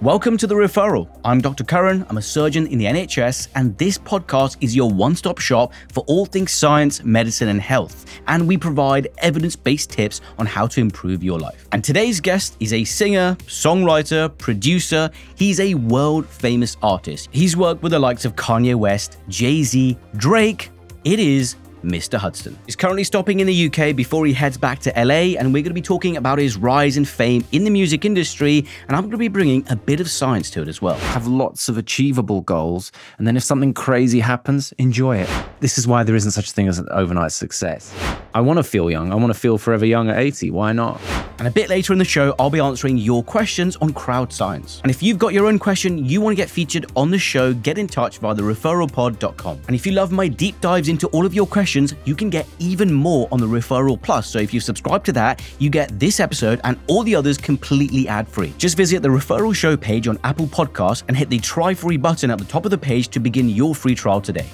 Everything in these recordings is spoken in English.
Welcome to The Referral. I'm Dr. Karan, I'm a surgeon in the NHS, and this podcast is your one stop shop for all things science, medicine, and health. And we provide evidence based tips on how to improve your life. And today's guest is a singer, songwriter, producer. He's a world famous artist. He's worked with the likes of Kanye West, Jay Z, Drake. It is Mr. Hudson. He's currently stopping in the UK before he heads back to LA, and we're going to be talking about his rise in fame in the music industry, and I'm going to be bringing a bit of science to it as well. have lots of achievable goals, and then if something crazy happens, enjoy it. This is why there isn't such a thing as an overnight success. I want to feel young. I want to feel forever young at 80. Why not? And a bit later in the show, I'll be answering your questions on crowd science. And if you've got your own question you want to get featured on the show, get in touch via the referralpod.com. And if you love my deep dives into all of your questions, you can get even more on the Referral Plus. So if you subscribe to that, you get this episode and all the others completely ad free. Just visit the Referral Show page on Apple Podcasts and hit the try free button at the top of the page to begin your free trial today.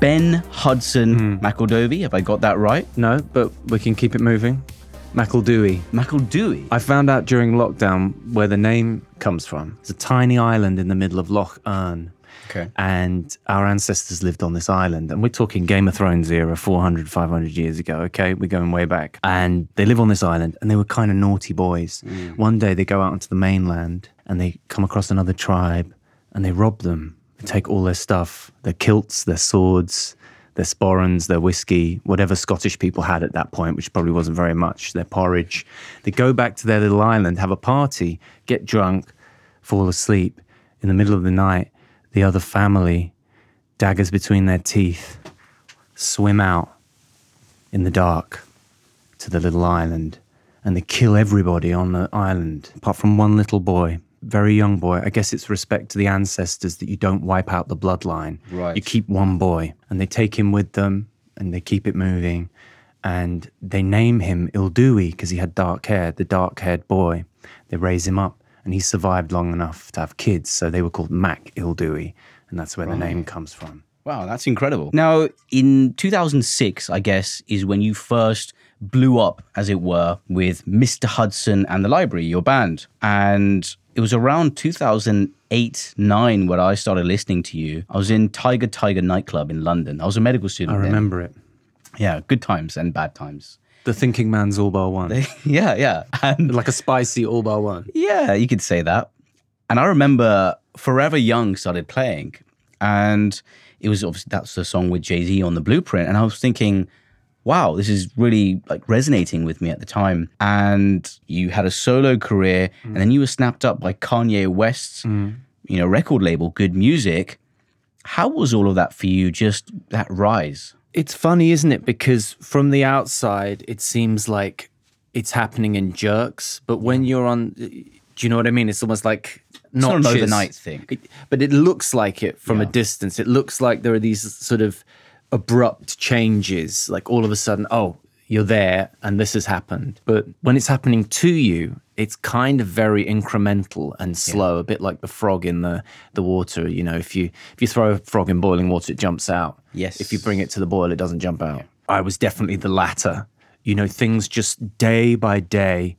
Ben Hudson hmm. McEldowie, have I got that right? No, but we can keep it moving. McIldowie. McIldowie. I found out during lockdown where the name comes from. It's a tiny island in the middle of Loch Erne. Okay. And our ancestors lived on this island. And we're talking Game of Thrones era, 400, 500 years ago. Okay. We're going way back. And they live on this island and they were kind of naughty boys. Mm. One day they go out onto the mainland and they come across another tribe and they rob them. They take all their stuff, their kilts, their swords, their sporrans, their whiskey, whatever Scottish people had at that point, which probably wasn't very much, their porridge. They go back to their little island, have a party, get drunk, fall asleep. In the middle of the night, the other family, daggers between their teeth, swim out in the dark to the little island and they kill everybody on the island apart from one little boy. Very young boy. I guess it's respect to the ancestors that you don't wipe out the bloodline. Right. You keep one boy and they take him with them and they keep it moving. And they name him Ildui because he had dark hair, the dark haired boy. They raise him up and he survived long enough to have kids. So they were called Mac Ildui. And that's where the name comes from. Wow, that's incredible. Now, in 2006, I guess, is when you first blew up, as it were, with Mr. Hudson and the Library, your band. And it was around 2008 9 where I started listening to you. I was in Tiger Tiger nightclub in London. I was a medical student. I then. remember it. Yeah, good times and bad times. The Thinking Man's All Bar One. yeah, yeah. And like a spicy All Bar One. Yeah, you could say that. And I remember Forever Young started playing, and it was obviously that's the song with Jay Z on the Blueprint, and I was thinking, wow, this is really like resonating with me at the time. And you had a solo career, and then you were snapped up by Kanye West's, mm. you know, record label, Good Music. How was all of that for you? Just that rise. It's funny, isn't it? Because from the outside, it seems like it's happening in jerks. But when you're on, do you know what I mean? It's almost like not an overnight thing. It- but it looks like it from a distance. It looks like there are these sort of abrupt changes. Like all of a sudden, oh, you're there and this has happened. But when it's happening to you, it's kind of very incremental and slow, a bit like the frog in the, the water. You know, if you if you throw a frog in boiling water, it jumps out. Yes. If you bring it to the boil, it doesn't jump out. I was definitely the latter. You know, things just day by day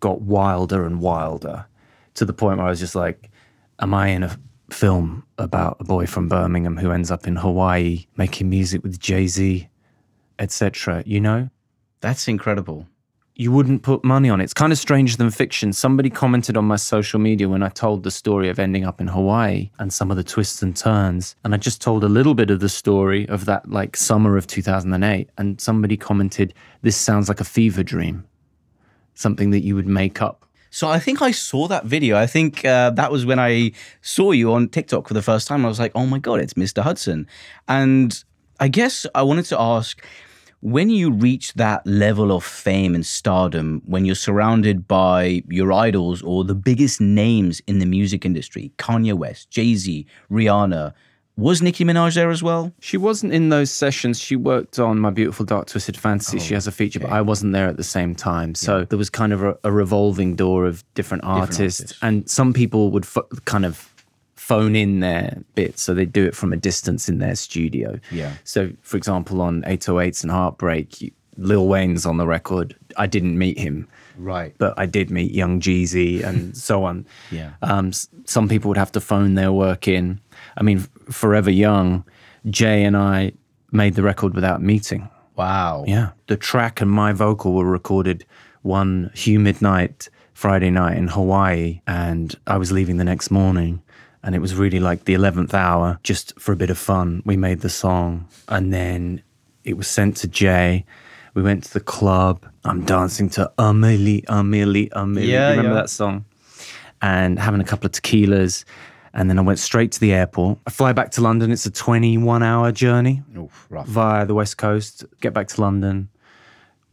got wilder and wilder to the point where I was just like, am I in a film about a boy from Birmingham who ends up in Hawaii making music with Jay Z, etc.? You know? That's incredible. You wouldn't put money on it. It's kind of stranger than fiction. Somebody commented on my social media when I told the story of ending up in Hawaii and some of the twists and turns. And I just told a little bit of the story of that like summer of 2008. And somebody commented, This sounds like a fever dream, something that you would make up. So I think I saw that video. I think uh, that was when I saw you on TikTok for the first time. I was like, "Oh my god, it's Mr. Hudson!" And I guess I wanted to ask, when you reach that level of fame and stardom, when you're surrounded by your idols or the biggest names in the music industry, Kanye West, Jay Z, Rihanna, was Nicki Minaj there as well? She wasn't in those sessions. She worked on My Beautiful Dark Twisted Fantasy. she oh, has a feature, but I wasn't there at the same time. So there was kind of a, a revolving door of different artists. artists. And some people would pho- kind of phone in their bits. So they do it from a distance in their studio. Yeah. So, for example, on 808s and Heartbreak, you, Lil Wayne's on the record. I didn't meet him, Right. but I did meet Young Jeezy and so on. Yeah. Um, some people would have to phone their work in. I mean, Forever Young, Jay and I made the record without meeting. Wow. Yeah. The track and my vocal were recorded one humid night, Friday night in Hawaii. And I was leaving the next morning. And it was really like the 11th hour, just for a bit of fun. We made the song. And then it was sent to Jay. We went to the club. I'm dancing to Amelie, Amelie, Amelie. Yeah, remember yeah. that song? And having a couple of tequilas. And then I went straight to the airport. I fly back to London. It's a 21 hour journey Oof, rough. via the west coast, get back to London,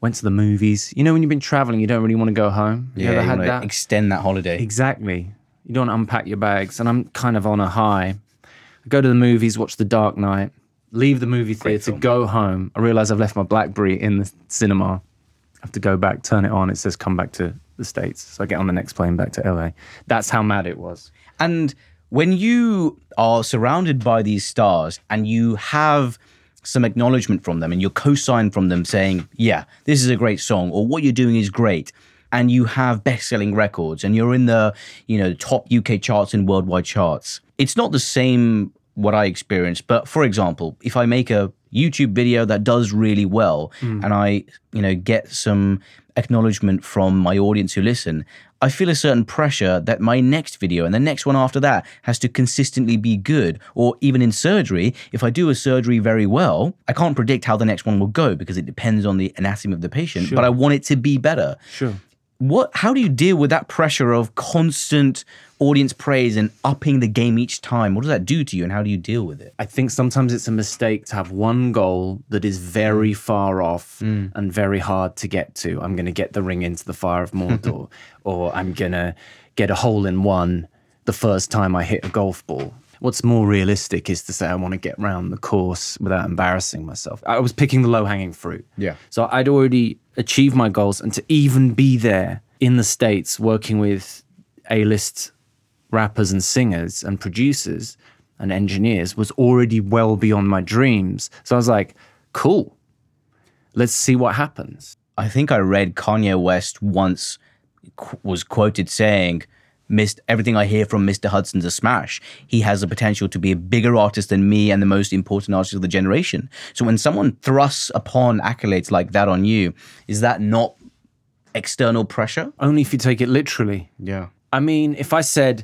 went to the movies. You know, when you've been traveling, you don't really want to go home. You yeah, ever had that? extend that holiday. exactly. You don't unpack your bags. And I'm kind of on a high. I go to the movies, watch The Dark Knight, leave the movie theater, go home. I realize I've left my Blackberry in the cinema. I have to go back, turn it on. It says come back to the States. So I get on the next plane back to LA. That's how mad it was. And when you are surrounded by these stars and you have some acknowledgement from them and you're co-signed from them saying, yeah, this is a great song or what you're doing is great. And you have best-selling records and you're in the, you know, top UK charts and worldwide charts. It's not the same what I experienced, but for example, if I make a YouTube video that does really well hmm. and I, you know, get some acknowledgement from my audience who listen, I feel a certain pressure that my next video and the next one after that has to consistently be good. Or even in surgery, if I do a surgery very well, I can't predict how the next one will go because it depends on the anatomy of the patient, but I want it to be better. Sure. What how do you deal with that pressure of constant audience praise and upping the game each time? What does that do to you and how do you deal with it? I think sometimes it's a mistake to have one goal that is very mm. far off mm. and very hard to get to. I'm going to get the ring into the fire of Mordor, or I'm going to get a hole in one the first time I hit a golf ball. What's more realistic is to say I want to get round the course without embarrassing myself. I was picking the low hanging fruit. Yeah. So I'd already achieved my goals, and to even be there in the States working with A list rappers and singers and producers and engineers was already well beyond my dreams. So I was like, cool, let's see what happens. I think I read Kanye West once was quoted saying, Mist, everything I hear from Mr. Hudson's a smash. He has the potential to be a bigger artist than me and the most important artist of the generation. So when someone thrusts upon accolades like that on you, is that not external pressure? Only if you take it literally. Yeah. I mean, if I said,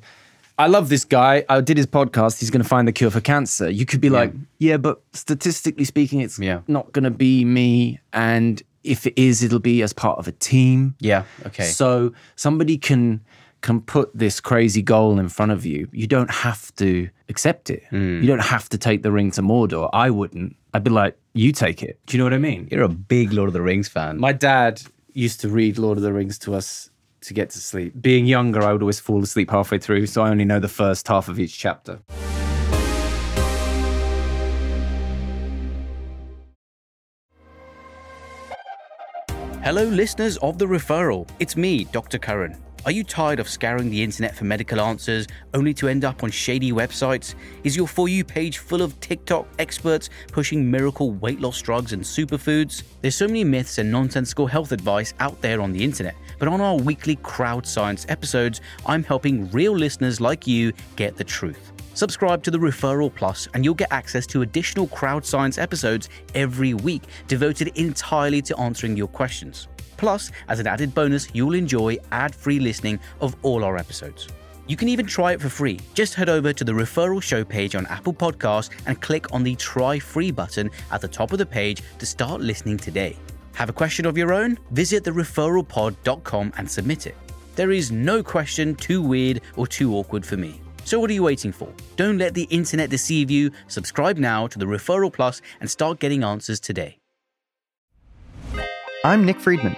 I love this guy, I did his podcast, he's going to find the cure for cancer, you could be like, yeah, but statistically speaking, it's Yeah. not going to be me. And if it is, it'll be as part of a team. Yeah. Okay. So somebody can can put this crazy goal in front of you. You don't have to accept it. Hmm. You don't have to take the ring to Mordor. I wouldn't. I'd be like, you take it. Do you know what I mean? You're a big Lord of the Rings fan. My dad used to read Lord of the Rings to us to get to sleep. Being younger, I would always fall asleep halfway through, so I only know the first half of each chapter. Hello, listeners of The Referral. It's me, Dr. Karan. Are you tired of scouring the internet for medical answers only to end up on shady websites? Is your For You page full of TikTok experts pushing miracle weight loss drugs and superfoods? There's so many myths and nonsensical health advice out there on the internet, but on our weekly crowd science episodes, I'm helping real listeners like you get the truth. Subscribe to the Referral Plus, and you'll get access to additional crowd science episodes every week devoted entirely to answering your questions. Plus, as an added bonus, you'll enjoy ad free listening of all our episodes. You can even try it for free. Just head over to the referral show page on Apple Podcasts and click on the try free button at the top of the page to start listening today. Have a question of your own? Visit thereferralpod.com and submit it. There is no question too weird or too awkward for me. So what are you waiting for? Don't let the internet deceive you. Subscribe now to the Referral Plus and start getting answers today. I'm Nick Friedman,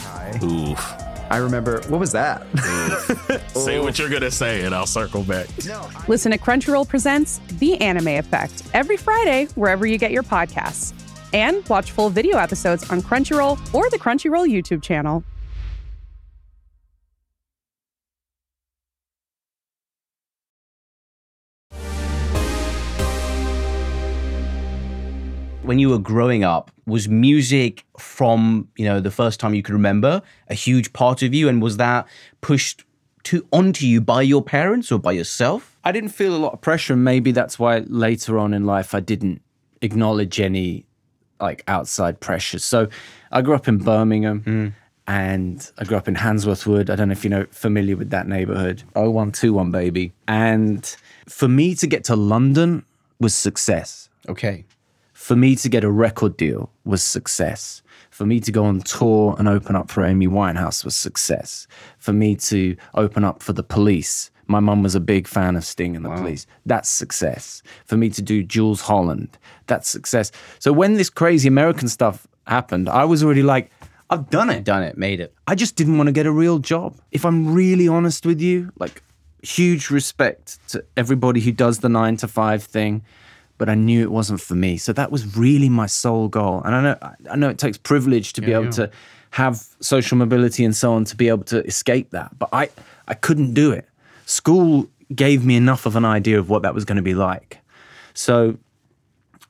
Oof. I remember what was that? Say what you're gonna say, and I'll circle back. Listen to Crunchyroll Presents The Anime Effect every Friday, wherever you get your podcasts. And watch full video episodes on Crunchyroll or the Crunchyroll YouTube channel. When you were growing up was music from you know the first time you could remember a huge part of you and was that pushed to onto you by your parents or by yourself I didn't feel a lot of pressure, and maybe that's why later on in life I didn't acknowledge any like outside pressure. So I grew up in Birmingham. Hmm. And I grew up in Handsworth Wood. I don't know if you know familiar with that neighborhood. 0121 baby. And for me to get to London was success. okay For me to get a record deal was success. For me to go on tour and open up for Amy Winehouse was success. For me to open up for the police, my mum was a big fan of Sting and the police. That's success. For me to do Jools Holland, that's success. So when this crazy American stuff happened, I was already like, I've done it. done it made it I just didn't want to get a real job. If I'm really honest with you, like huge respect to everybody who does the nine to five thing, but I knew it wasn't for me. So that was really my sole goal. And I know I know it takes privilege to be able to have social mobility and so on to be able to escape that. But I I couldn't do it. School gave me enough of an idea of what that was going to be like. So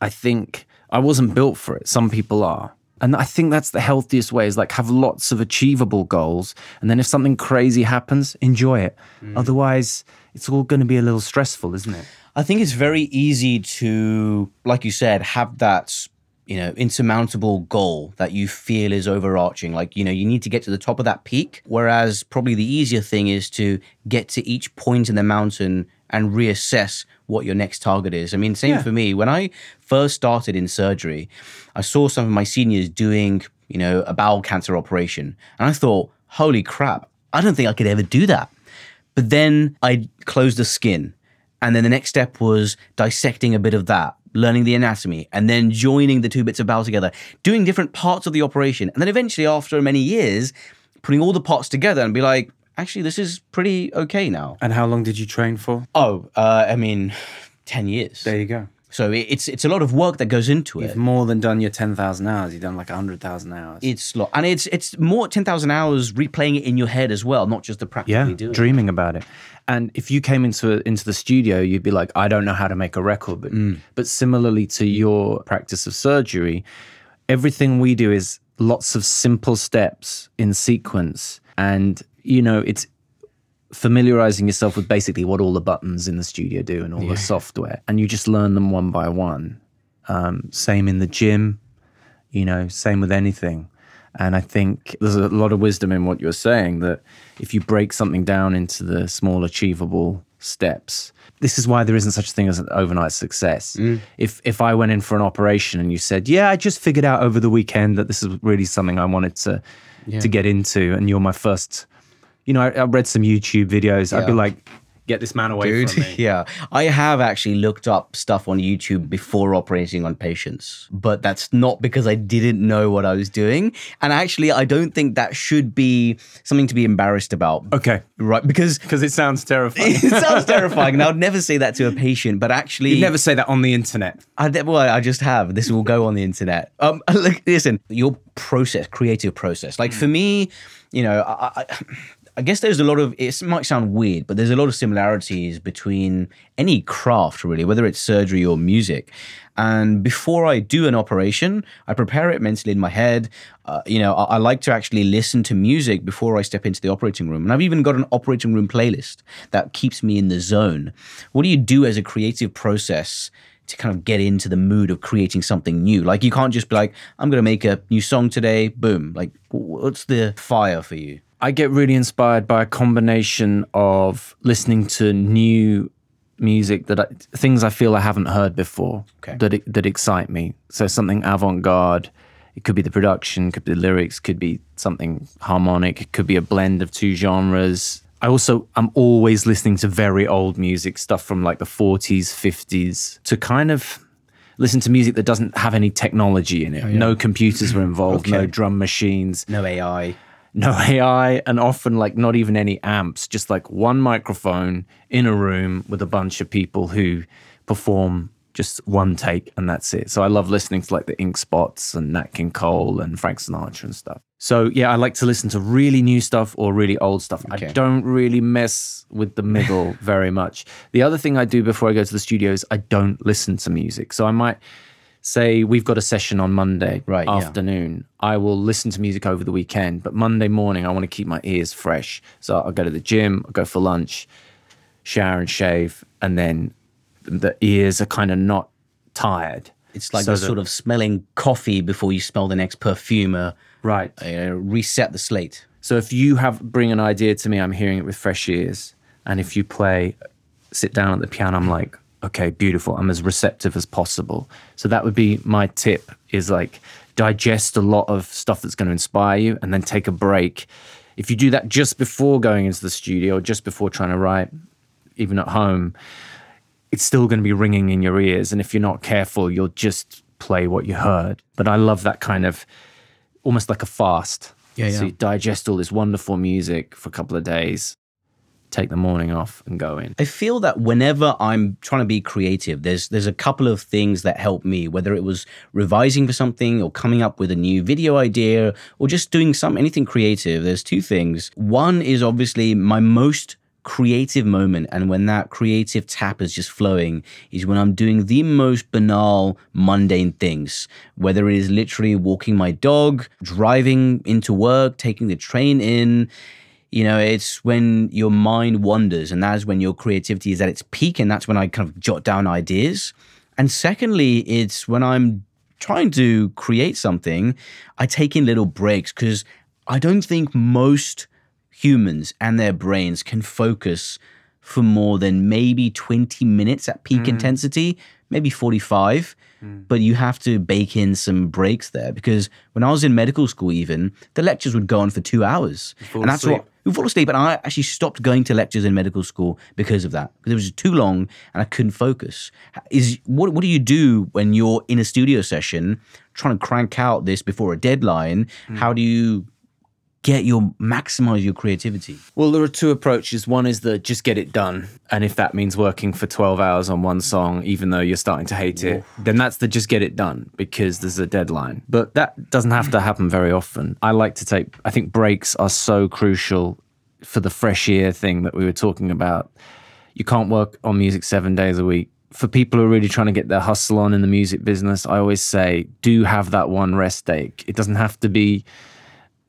I think I wasn't built for it. Some people are. And I think that's the healthiest way is like have lots of achievable goals. And then if something crazy happens, enjoy it. Mm. Otherwise, it's all going to be a little stressful, isn't it? I think it's very easy to, like you said, have that, you know, insurmountable goal that you feel is overarching. Like, you know, you need to get to the top of that peak. Whereas probably the easier thing is to get to each point in the mountain and reassess what your next target is. I mean, same Yeah. for me. When I first started in surgery, I saw some of my seniors doing, you know, a bowel cancer operation. And I thought, holy crap, I don't think I could ever do that. But then I closed the skin. And then the next step was dissecting a bit of that, learning the anatomy, and then joining the two bits of bowel together, doing different parts of the operation. And then eventually, after many years, putting all the parts together and be like, actually, this is pretty okay now. And how long did you train for? Oh, uh, I mean, 10 years. There you go. So it's it's a lot of work that goes into it. You've more than done your 10,000 hours. You've done like 100,000 hours. It's lot, and it's it's more ten thousand hours replaying it in your head as well, not just the practically yeah, doing. it. dreaming about it. And if you came into into the studio, you'd be like, I don't know how to make a record. But, mm. but similarly to your practice of surgery, everything we do is lots of simple steps in sequence. And, you know, it's familiarizing yourself with basically what all the buttons in the studio do and all the software. And you just learn them one by one. Um, same in the gym, you know, same with anything. And I think there's a lot of wisdom in what you're saying that if you break something down into the small, achievable steps, this is why there isn't such a thing as an overnight success. If if I went in for an operation and you said, "Yeah, I just figured out over the weekend that this is really something I wanted to to get into," and you're my first, you know, I, I read some YouTube videos. I'd be like, "Get this man away Dude, from me." yeah. I have actually looked up stuff on YouTube before operating on patients, but that's not because I didn't know what I was doing. And actually, I don't think that should be something to be embarrassed about. Okay, Right? Because because it sounds terrifying. it sounds terrifying. And I would never say that to a patient, but actually, you never say that on the internet. I, well, I just have. This will go on the internet. Um, look, listen, your process, creative process. Like for me, you know, I, I, I guess there's a lot of. It might sound weird, but there's a lot of similarities between any craft, really, whether it's surgery or music. And before I do an operation, I prepare it mentally in my head. Uh, you know, I, I like to actually listen to music before I step into the operating room. And I've even got an operating room playlist that keeps me in the zone. What do you do as a creative process? to kind of get into the mood of creating something new. Like you can't just be like, I'm going to make a new song today. Boom. Like, what's the fire for you? I get really inspired by a combination of listening to new music that I, things I feel I haven't heard before Okay. that that excite me. So something avant-garde. It could be the production, could be the lyrics, could be something harmonic, it could be a blend of two genres. I also I'm always listening to very old music stuff from like the 40s, 50s to kind of listen to music that doesn't have any technology in it. Oh, no computers were involved, no drum machines, No AI. No AI, and often like not even any amps, just like one microphone in a room with a bunch of people who perform just one take and that's it. So I love listening to like the Ink Spots and Nat King Cole and Frank Sinatra and stuff. So yeah, I like to listen to really new stuff or really old stuff. I don't really mess with the middle very much. The other thing I do before I go to the studio is I don't listen to music. So I might say we've got a session on Monday Right, yeah. afternoon. I will listen to music over the weekend, but Monday morning I want to keep my ears fresh. So I'll go to the gym, I'll go for lunch, shower and shave, and then the ears are kind of not tired. It's like So the sort of smelling coffee before you smell the next perfumer. right. Uh, reset the slate. So if you have bring an idea to me, I'm hearing it with fresh ears. And if you play, sit down at the piano, I'm like, okay, beautiful. I'm as receptive as possible. So that would be my tip: is like digest a lot of stuff that's going to inspire you, and then take a break. If you do that just before going into the studio, or just before trying to write, even at home, it's still going to be ringing in your ears. And if you're not careful, you'll just play what you heard. But I love that kind of almost like a fast. Yeah, So yeah. you digest all this wonderful music for a couple of days, take the morning off, and go in. I feel that whenever I'm trying to be creative, there's there's a couple of things that help me, whether it was revising for something or coming up with a new video idea or just doing some anything creative. There's two things. One is obviously my most creative moment and when that creative tap is just flowing is when I'm doing the most banal mundane things whether it is literally walking my dog driving into work taking the train in you know, it's when your mind wanders, and that is when your creativity is at its peak, and that's when I kind of jot down ideas. And secondly, it's when I'm trying to create something, I take in little breaks because I don't think most humans and their brains can focus for more than maybe 20 minutes at peak mm. intensity, maybe 45. Mm. But you have to bake in some breaks there because when I was in medical school, even the lectures would go on for two hours. And that's asleep. what we fall asleep. And I actually stopped going to lectures in medical school because of that, because it was too long and I couldn't focus. Is what what do you do when you're in a studio session trying to crank out this before a deadline? Hmm. How do you get your maximize your creativity? Well, there are two approaches. One is the just get it done. And if that means working for 12 hours on one song, even though you're starting to hate it, then that's the just get it done because there's a deadline. But that doesn't have to happen very often. I like to take, I think breaks are so crucial for the fresh air thing that we were talking about. You can't work on music seven days a week. For people who are really trying to get their hustle on in the music business, I always say, do have that one rest day. It doesn't have to be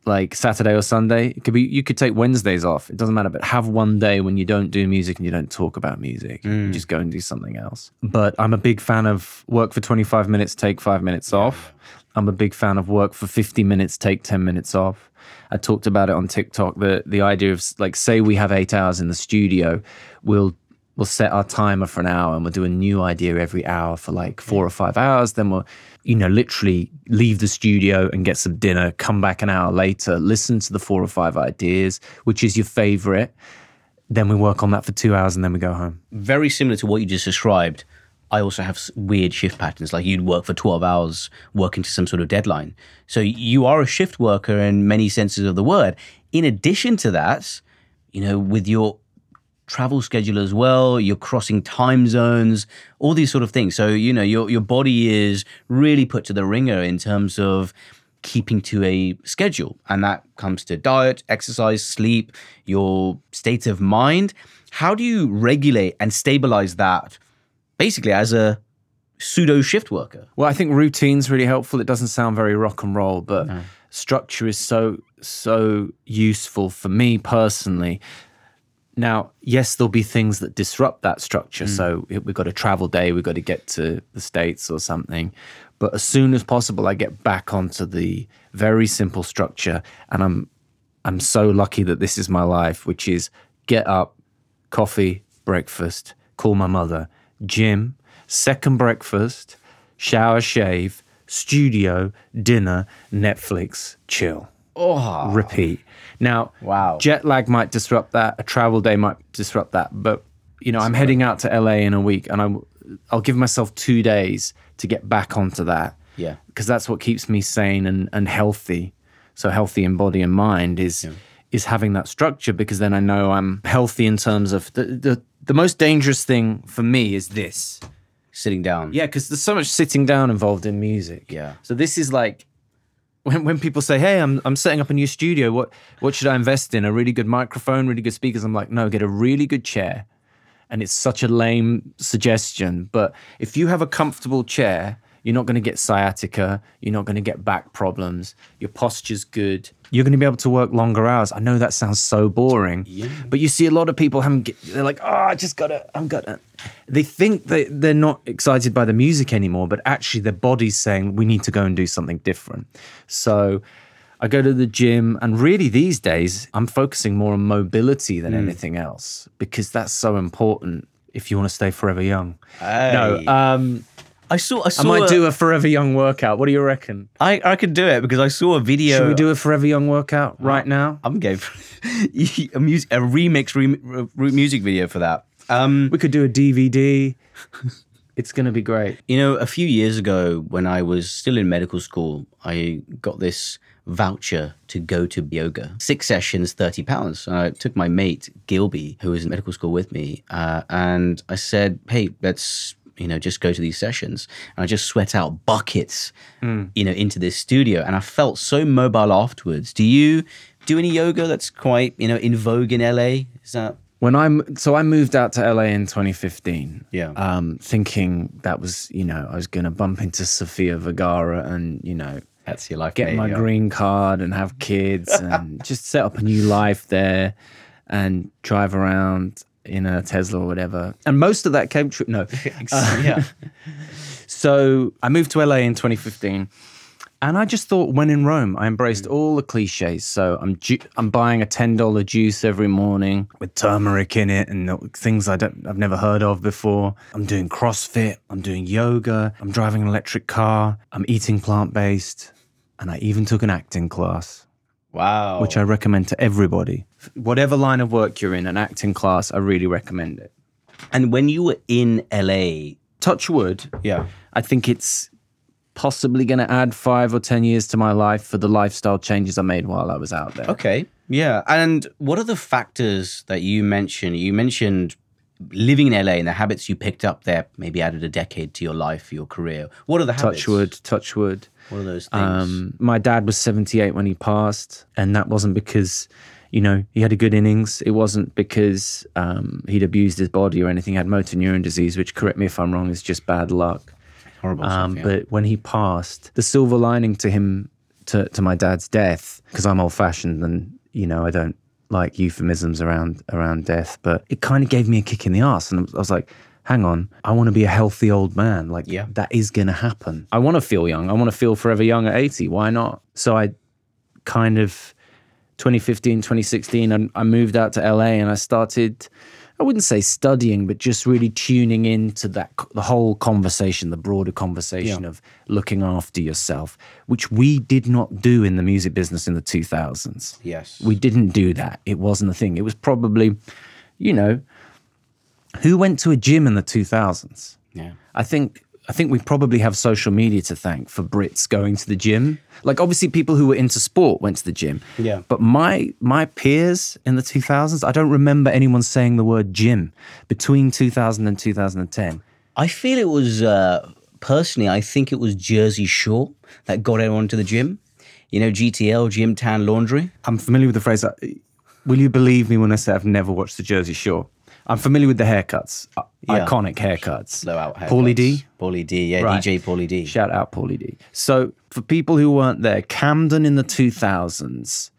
like Saturday or Sunday. It could be you could take Wednesdays off. It doesn't matter, but have one day when you don't do music and you don't talk about music. You mm. just go and do something else. But I'm a big fan of work for 25 minutes, take 5 minutes off. I'm a big fan of work for 50 minutes, take 10 minutes off. I talked about it on TikTok the the idea of like say we have 8 hours in the studio, we'll we'll set our timer for an hour and we'll do a new idea every hour for like four or five hours. Then we'll, you know, literally leave the studio and get some dinner, come back an hour later, listen to the four or five ideas, which is your favorite. Then we work on that for two hours and then we go home. very similar to what you just described. I also have weird shift patterns. Like you'd work for 12 hours working to some sort of deadline. So you are a shift worker in many senses of the word. In addition to that, you know, with your travel schedule as well, you're crossing time zones, all these sort of things. So, you know, your, your body is really put to the wringer in terms of keeping to a schedule. And that comes to diet, exercise, sleep, your state of mind. How do you regulate and stabilize that basically as a pseudo shift worker? Well, I think routine's really helpful. It doesn't sound very rock and roll, but structure is so so useful for me personally. Now, yes, there'll be things that disrupt that structure. Mm. So we've got a travel day, we've got to get to the States or something. But as soon as possible, I get back onto the very simple structure. And I'm I'm so lucky that this is my life, which is get up, coffee, breakfast, call my mother, gym, second breakfast, shower, shave, studio, dinner, Netflix, chill. Oh, repeat. Now, Wow. jet lag might disrupt that. A travel day might disrupt that. But you know, I'm heading out to LA in a week, and I'm I'll give myself two days to get back onto that. Yeah. because that's what keeps me sane and and healthy. So healthy in body and mind is is having that structure because then I know I'm healthy in terms of the the, the most dangerous thing for me is this. Sitting down. Yeah, because there's so much sitting down involved in music. Yeah. So this is like when, when people say, "Hey, I'm I'm setting up a new studio. What what should I invest in? A really good microphone, really good speakers." I'm like, "No, get a really good chair." And it's such a lame suggestion, but if you have a comfortable chair, you're not going to get sciatica. You're not going to get back problems. Your posture's good. You're going to be able to work longer hours. I know that sounds so boring, but you see a lot of people haven't. They're like, "Oh, I just gotta. I'm gonna." They think that they're not excited by the music anymore, but actually their body's saying we need to go and do something different. So. I go to the gym, and really these days, I'm focusing more on mobility than anything else because that's so important if you want to stay forever young. No, um, I saw. I I might a- do a forever young workout. What do you reckon? I I could do it because I saw a video. Should we do a forever young workout right now? I'm game a music a remix re, re, music video for that. Um, We could do a DVD. it's going to be great. You know, a few years ago, when I was still in medical school, I got this voucher to go to yoga. Six sessions, thirty pounds. I took my mate Gilby, who was in medical school with me, uh, and I said, "Hey, let's." You know, just go to these sessions, and I just sweat out buckets, you know, into this studio, and I felt so mobile afterwards. Do you do any yoga that's quite, you know, in vogue in LA? Is that When I'm so I moved out to LA in 2015. Yeah. Um, thinking that was you know I was going to bump into Sofia Vergara and you know that's your life? get mate, my yeah. green card and have kids and just set up a new life there and drive around in a Tesla or whatever. And most of that came true. No. yeah. So I moved to LA in 2015. And I just thought, when in Rome, I embraced mm. all the cliches. So I'm ju- I'm buying a ten dollar juice every morning with turmeric in it and things I don't I've never heard of before. I'm doing CrossFit. I'm doing yoga. I'm driving an electric car. I'm eating plant based, and I even took an acting class Wow. which I recommend to everybody. Whatever line of work you're in, an acting class, I really recommend it. and when you were in LA, Touch wood, yeah. I think it's possibly going to add five or 10 years to my life for the lifestyle changes I made while I was out there. Okay. Yeah. And what are the factors that you mentioned? You mentioned living in LA and the habits you picked up there maybe added a decade to your life, your career. What are the habits? Touch wood, touch of those things? Um, my dad was 78 when he passed, and that wasn't because, you know, he had a good innings. It wasn't because um, he'd abused his body or anything. He had motor neuron disease, which, correct me if I'm wrong, is just bad luck. Horrible Um, stuff, yeah. But when he passed, the silver lining to him, to, to my dad's death, because I'm old fashioned and, you know, I don't like euphemisms around around death, but it kind of gave me a kick in the ass. And I was like, hang on, I want to be a healthy old man. Like, Yeah. that is going to happen. I want to feel young. I want to feel forever young at 80. Why not? So I kind of 2015 2016 I, I moved out to la and i started i wouldn't say studying but just really tuning into that the whole conversation the broader conversation of looking after yourself which we did not do in the music business in the 2000s yes. we didn't do that it wasn't a thing it was probably you know who went to a gym in the 2000s yeah. I think I think we probably have social media to thank for Brits going to the gym. Like obviously people who were into sport went to the gym. Yeah. But my my peers in the 2000s, I don't remember anyone saying the word gym between 2000 and 2010. I feel it was uh, personally. I think it was Jersey Shore that got everyone to the gym. You know, GTL, Gym Tan Laundry. I'm familiar with the phrase. uh, Will you believe me when I say I've never watched the Jersey Shore? I'm familiar with the haircuts, Yeah. iconic haircuts. Blow out Pauly D. Pauly D. Yeah, Right. DJ Pauly D. Shout out Pauly D. So for people who weren't there, Camden in the 2000s,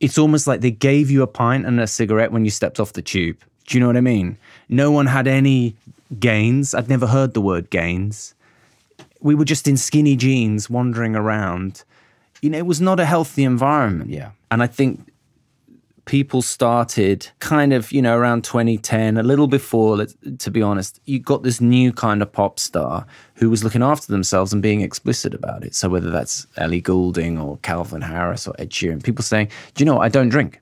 it's almost like they gave you a pint and a cigarette when you stepped off the tube. Do you know what I mean? No one had any gains. I'd never heard the word gains. We were just in skinny jeans wandering around. You know, it was not a healthy environment. Yeah. And I think people started kind of, you know, around 2010, a little before, let's- to be honest, you got this new kind of pop star who was looking after themselves and being explicit about it. So whether that's Ellie Goulding or Calvin Harris or Ed Sheeran, people saying, do you know, what? I don't drink.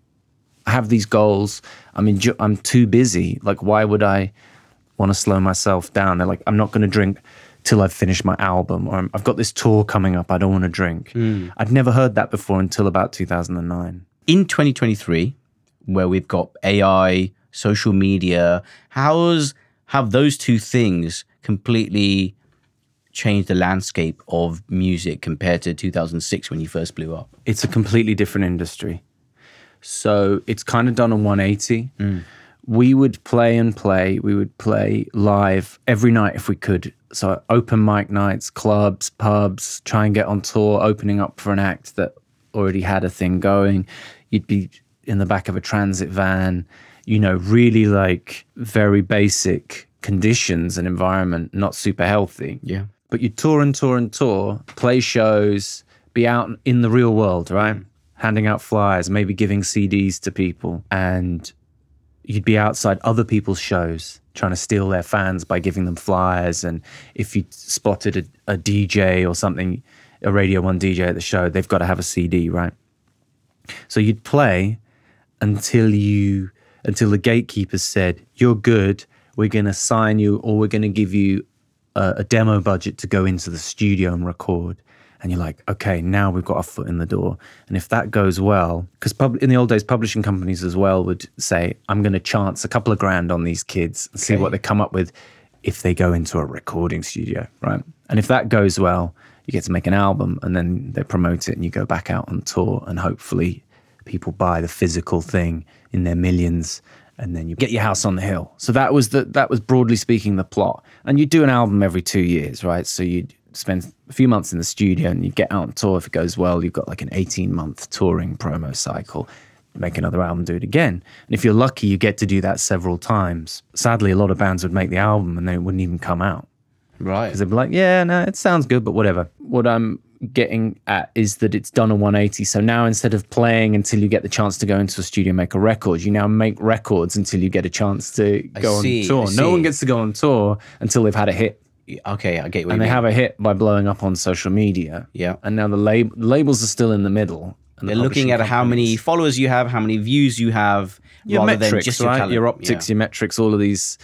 I have these goals. I'm enjo- I'm too busy. Like, why would I want to slow myself down. They're like, I'm not going to drink till I've finished my album, or I've got this tour coming up. I don't want to drink. Hmm. I'd never heard that before until about 2009. In 2023 where we've got AI, social media, how's have those two things completely changed the landscape of music compared to 2006 when you first blew up? it's a completely different industry. So it's kind of done a 180. Mm. We would play and play. We would play live every night if we could. So open mic nights, clubs, pubs, try and get on tour, opening up for an act that already had a thing going. You'd be in the back of a transit van, you know, really like very basic conditions and environment, not super healthy Yeah. but you tour and tour and tour, play shows, be out in the real world, right? Handing out flyers, maybe giving CDs to people, and you'd be outside other people's shows trying to steal their fans by giving them flyers. And if you spotted a, a DJ or something, a Radio One DJ at the show, they've got to have a CD, right? So you'd play until you until the gatekeepers said you're good. We're going to sign you, or we're going to give you a, a demo budget to go into the studio and record. And you're like, okay, now we've got our foot in the door. And if that goes well, because pub- in the old days, publishing companies as well would say, I'm going to chance a couple of grand on these kids and see what they come up with if they go into a recording studio, right? And if that goes well, you get to make an album and then they promote it and you go back out on tour and hopefully people buy the physical thing in their millions and then you get your house on the hill. So that was the that was broadly speaking the plot. And you do an album every 2 years, right? So you spend a few months in the studio and you get out on tour if it goes well, you've got like an 18 month touring promo cycle. Make another album, do it again. And if you're lucky, you get to do that several times. Sadly, a lot of bands would make the album and they wouldn't even come out Right. because they'd be like, yeah, no, it sounds good, but whatever. What I'm getting at is that it's done a 180. So now instead of playing until you get the chance to go into a studio and make a record, you now make records until you get a chance to go see, on tour. I No one gets to go on tour until they've had a hit. Okay, I get what And you they mean. have a hit by blowing up on social media. Yeah. And now the lab- labels are still in the middle. and the They're looking publishing at how many companies- followers you have, how many views you have, your rather metrics, than just your right? talent. Your optics, your metrics, all of these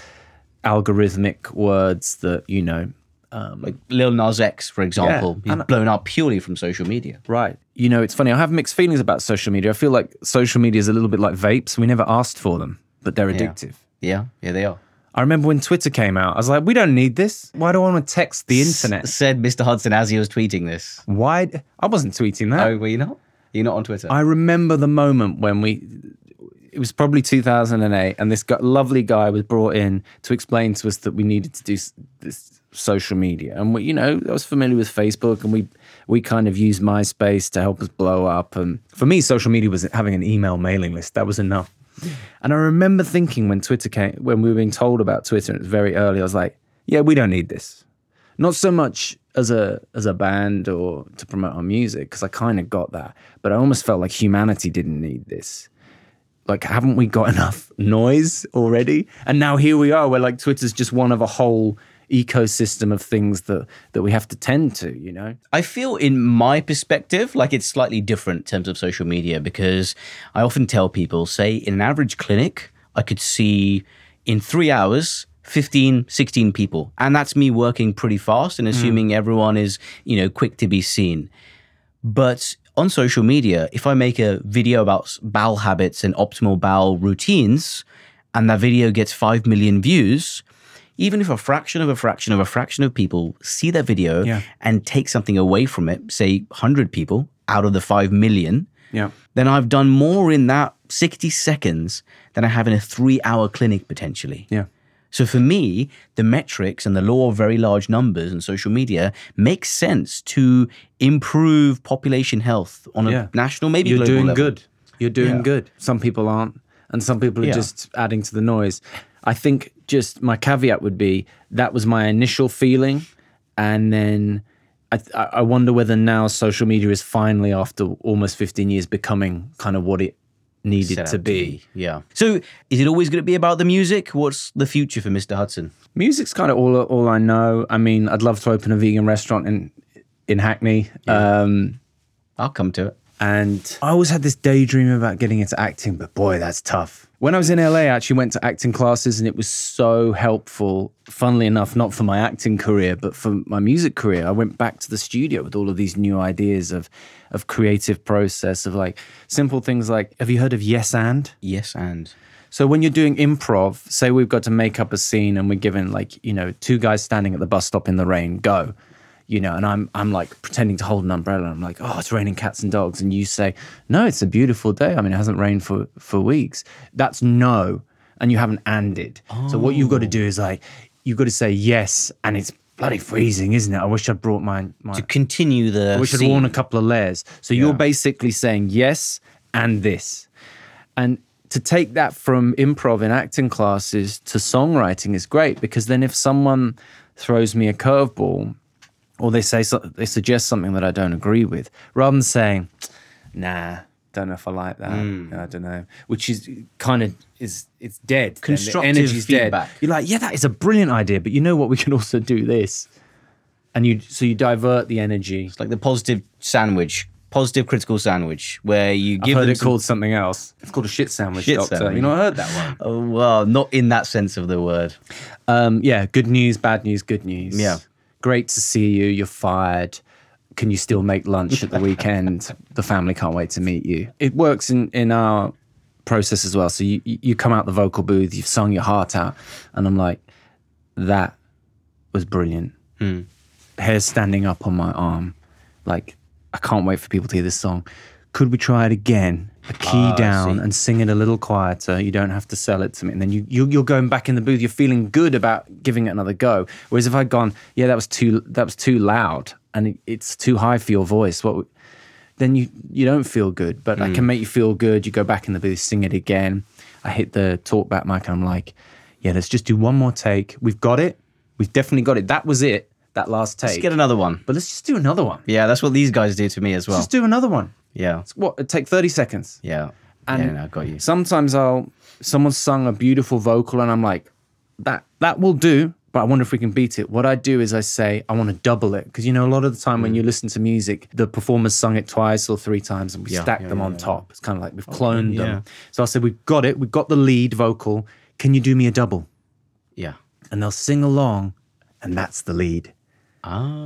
algorithmic words that, you know, yeah. like Lil Nas X, for example, and- he's blown up purely from social media. Right. You know, it's funny. I have mixed feelings about social media. I feel like social media is a little bit like vapes. We never asked for them, but they're addictive. Yeah, yeah, they are. I remember when Twitter came out, I was like, we don't need this. Why do I want to text the internet? S- said Mr. Hudson as he was tweeting this. Why? I wasn't tweeting that. Oh, were you not? You're not on Twitter. I remember the moment when we, it was probably 2008, and this lovely guy was brought in to explain to us that we needed to do this social media. And we, you know, I was familiar with Facebook, and we we kind of used MySpace to help us blow up. And for me, social media was having an email mailing list. That was enough. And I remember thinking when Twitter came, when we were being told about Twitter, and it was very early, I was like, yeah, we don't need this not so much as a as a band or to promote our music because I kind of got that, but I almost felt like humanity didn't need this. Like, haven't we got enough noise already? And now here we are, where like Twitter's just one of a whole ecosystem of things that that we have to tend to. You know? I feel, in my perspective, like it's slightly different in terms of social media because I often tell people, say, in an average clinic, I could see in three hours 15, 16 people. And that's me working pretty fast and hmm. assuming everyone is, you know, quick to be seen. But on social media, if I make a video about bowel habits and optimal bowel routines, and that video gets 5 million views, even if a fraction of a fraction of a fraction of people see that video Yeah. and take something away from it, say 100 people out of the 5 million, Yeah. then I've done more in that 60 seconds than I have in a three hour clinic potentially. Yeah. So for me, the metrics and the law of very large numbers and social media makes sense to improve population health on a Yeah. national, maybe global You're doing level. good. You're doing Yeah. good. Some people aren't, and some people are Yeah. just adding to the noise. I think just my caveat would be that was my initial feeling, and then I, I I wonder whether now social media is finally, after almost 15 years, becoming kind of what it needed Set to be. Yeah. So is it always going to be about the music? What's the future for Mr. Hudson? Music's kind of all all I know. I mean, I'd love to open a vegan restaurant in in Hackney. Um, I'll come to it. And I always had this daydream about getting into acting, but boy, that's tough. When I was in LA, I actually went to acting classes and it was so helpful. Funnily enough, not for my acting career, but for my music career. I went back to the studio with all of these new ideas of of creative process of like simple things like have you heard of yes and? Yes, and So when you're doing improv, say we've got to make up a scene and we're given like, you know, two guys standing at the bus stop in the rain, go. You know, and I'm I'm like pretending to hold an umbrella. I'm like, oh, it's raining cats and dogs. And you say, no, it's a beautiful day. I mean, it hasn't rained for for weeks. That's no, and you haven't anded. So what you've got to do oh. is like, you've got to say yes, and it's bloody freezing, isn't it? I wish I'd brought my my. to continue the. I wish I'd worn a couple of layers. So you're basically saying yes and this. And to take that from improv and acting classes to songwriting is great because then if someone throws me a curveball or they say so, they suggest something that I don't agree with, rather than saying, "Nah, don't know if I like that," I don't know, which is kind of is it's dead. Constructive the energy's feedback. dead. You're like, yeah, that is a brilliant idea, but you know what? We can also do this, and you so you divert the energy. It's like the positive sandwich, positive critical sandwich, where you give I've heard them it some- called something else. It's called a shit sandwich, Shit doctor. sandwich. You know, I heard that one. Oh, well, not in that sense of the word. Um, yeah, good news, bad news, good news. Yeah. Great to see you. You're fired. Can you still make lunch at the weekend? the family can't wait to meet you. It works in, in our process as well. So you, you come out the vocal booth, you've sung your heart out, and I'm like, that was brilliant. Hmm. Hair standing up on my arm. Like, I can't wait for people to hear this song. Could we try it again? A key Ah, down and sing it a little quieter. You don't have to sell it to me. And then you, you you're going back in the booth. You're feeling good about giving it another go. Whereas if I'd gone, yeah, that was too that was too loud and it, it's too high for your voice. What? Then you you don't feel good. But I can make you feel good. You go back in the booth, sing it again. I hit the talk back mic and I'm like, yeah, let's just do one more take. We've got it. We've definitely got it. That was it. That last take. Let's get another one. but let's just do another one. Yeah, that's what these guys do to me as well. Just do another one. Yeah, It's What? It'd take 30 seconds. yeah, And yeah. No, I got you. Sometimes I'll someone's sung a beautiful vocal and I'm like, that that will do, but I wonder if we can beat it. What I do is I say I want to double it because you know a lot of the time when mm. you listen to music, the performers sung it twice or three times and we Yeah, stack yeah, them on top. It's kind of like we've oh, cloned yeah. them. So I said we've got it. We've got the lead vocal. Can you do me a double? Yeah. And they'll sing along, and that's the lead.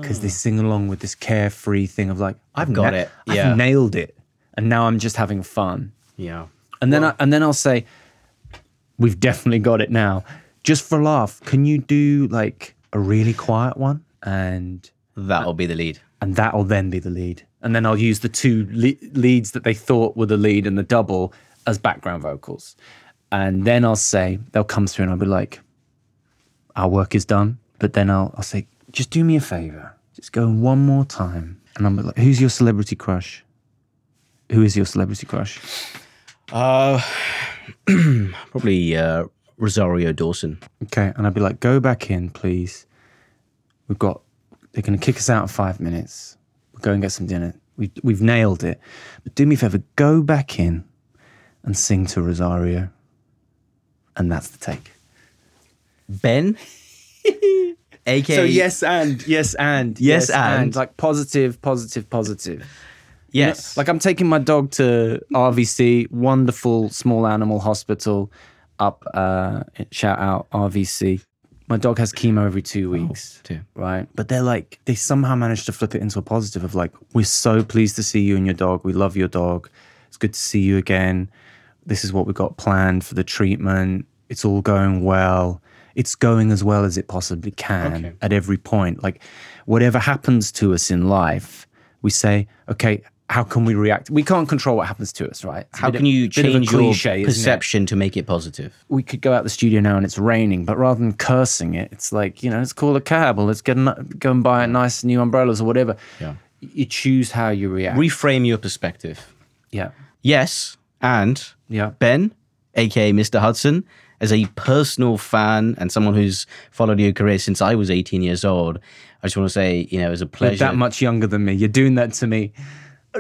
Because they ah. sing along with this carefree thing of like I've got na- it. Yeah. I've nailed it, and now I'm just having fun. Yeah. And then I, and then I'll say, "We've definitely got it now." Just for a laugh, can you do like a really quiet one, and That'll be the lead. and that'll then be the lead, and then I'll use the two le- leads that they thought were the lead and the double as background vocals, and then I'll say they'll come through, and I'll be like, "Our work is done," but then I'll I'll say, "Just do me a favor, just go one more time," and I'm like, "Who's your celebrity crush?" Who is your celebrity crush? Uh, probably uh, Rosario Dawson. Okay, and I'd be like, go back in, please. We've got, they're going to kick us out in five minutes. We'll go and get some dinner. We've, we've nailed it. But do me a favor, go back in and sing to Rosario. And that's the take. Ben, aka So, yes, and, yes, and, Yes, and. Like positive, positive, positive. yes, Like I'm taking my dog to RVC, wonderful small animal hospital up, uh, shout out RVC. My dog has chemo every two weeks. two. right? But they're like, they somehow managed to flip it into a positive of like, we're so pleased to see you and your dog. We love your dog. It's good to see you again. This is what we got planned for the treatment. It's all going well. It's going as well as it possibly can Okay. at every point. Like, whatever happens to us in life, we say, okay, how can we react? We can't control what happens to us, right? It's how can you change your cliche, isn't perception to make it positive? we could go out the studio now and it's raining, but rather than cursing it, it's like, you know, let's call a cab or let's get a, ni- go and buy a nice new umbrellas or whatever. Yeah. You choose how you react. Reframe your perspective. yeah. Yes, and Yeah. Ben, aka Mr. Hudson, as a personal fan and someone who's followed your career since I was 18 years old, I just want to say, you know, it was a You're pleasure. that much younger than me. You're doing that to me.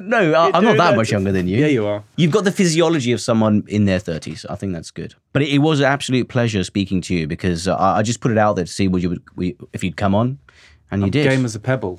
No, I, I'm not that that much to- younger than you. Yeah, you are. You've got the physiology of someone in their 30s. I think that's good. But it, it was an absolute pleasure speaking to you because uh, I, I just put it out there to see would you if you'd come on, and you did. Game as a pebble.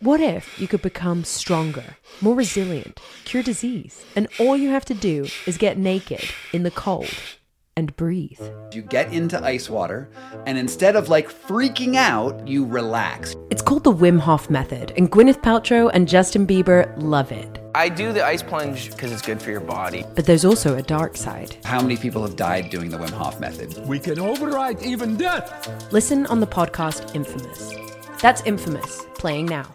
What if you could become stronger, more resilient, cure disease, and all you have to do is get naked in the cold and breathe? You get into ice water, and instead of like freaking out, you relax. It's called the Wim Hof Method, and Gwyneth Paltrow and Justin Bieber love it. I do the ice plunge because it's good for your body. But there's also a dark side. How many people have died doing the Wim Hof method? We can override even death. Listen on the podcast Infamous. That's Infamous, playing now.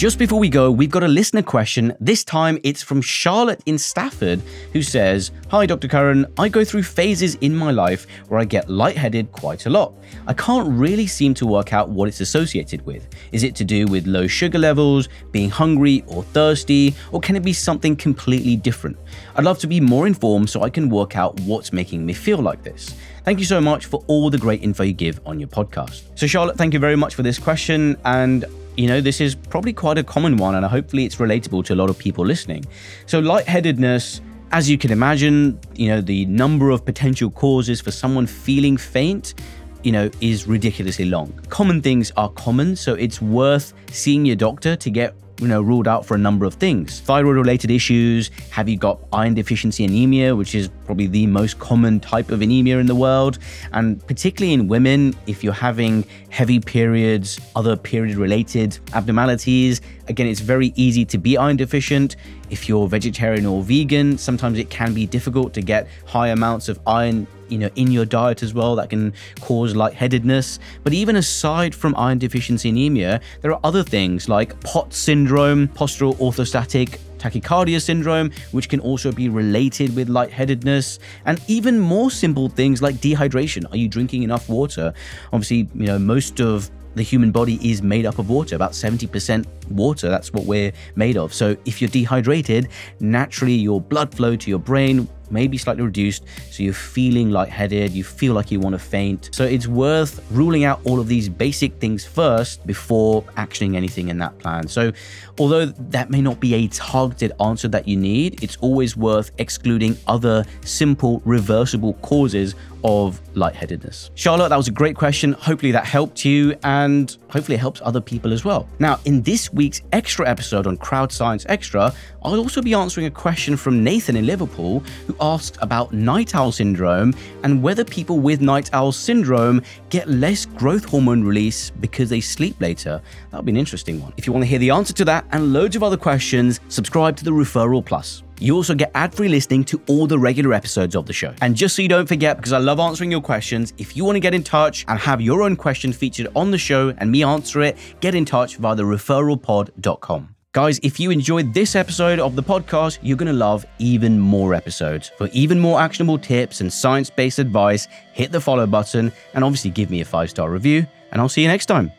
Just before we go, we've got a listener question. This time it's from Charlotte in Stafford, who says Hi, Dr. Karan. I go through phases in my life where I get lightheaded quite a lot. I can't really seem to work out what it's associated with. Is it to do with low sugar levels, being hungry or thirsty, or can it be something completely different? I'd love to be more informed so I can work out what's making me feel like this. Thank you so much for all the great info you give on your podcast. So, Charlotte, thank you very much for this question. And you know, this is probably quite a common one, and hopefully it's relatable to a lot of people listening. So, lightheadedness, as you can imagine, you know, the number of potential causes for someone feeling faint, you know, is ridiculously long. Common things are common, so it's worth seeing your doctor to get you know ruled out for a number of things. Thyroid related issues have you got iron deficiency anemia which is probably the most common type of anemia in the world? And particularly in women if you're having heavy periods other period related abnormalities again it's very easy to be iron deficient. If you're vegetarian or vegan sometimes it can be difficult to get high amounts of iron you know in your diet as well that can cause lightheadedness but even aside from iron deficiency anemia there are other things like POTS syndrome postural orthostatic tachycardia syndrome, which can also be related with lightheadedness, and even more simple things like dehydration. Are you drinking enough water? Obviously, you know, most of the human body is made up of water, about 70% water. That's what we're made of. So if you're dehydrated, naturally your blood flow to your brain may be slightly reduced, so you're feeling lightheaded, you feel like you want to faint. So it's worth ruling out all of these basic things first before actioning anything in that plan. So, although that may not be a targeted answer that you need, it's always worth excluding other simple, reversible causes of lightheadedness. Charlotte, that was a great question. Hopefully that helped you and hopefully it helps other people as well. Now, in this week's extra episode on Crowd Science Extra, I'll also be answering a question from Nathan in Liverpool who asked about night owl syndrome and whether people with night owl syndrome get less growth hormone release because they sleep later. That'll be an interesting one. If you want to hear the answer to that and loads of other questions, subscribe to the Referral Plus. You also get ad free listening to all the regular episodes of the show. And just so you don't forget, because I love answering your questions, if you want to get in touch and have your own question featured on the show and me answer it, get in touch via the referralpod.com. Guys, if you enjoyed this episode of the podcast, you're going to love even more episodes. For even more actionable tips and science based advice, hit the follow button and obviously give me a five star review. And I'll see you next time.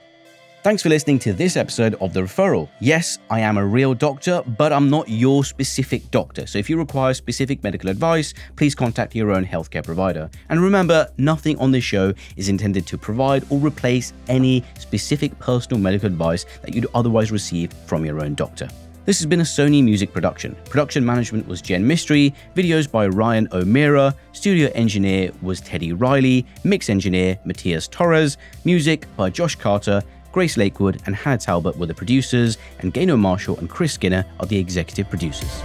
Thanks for listening to this episode of The Referral. Yes, I am a real doctor, but I'm not your specific doctor. So if you require specific medical advice, please contact your own healthcare provider. And remember, nothing on this show is intended to provide or replace any specific personal medical advice that you'd otherwise receive from your own doctor. This has been a Sony Music production. Production management was Jen Mystery, videos by Ryan O'Meara, studio engineer was Teddy Riley, mix engineer Matias Torres, music by Josh Carter, Grace Lakewood and Hannah Talbot were the producers, and Gaynor Marshall and Chris Skinner are the executive producers.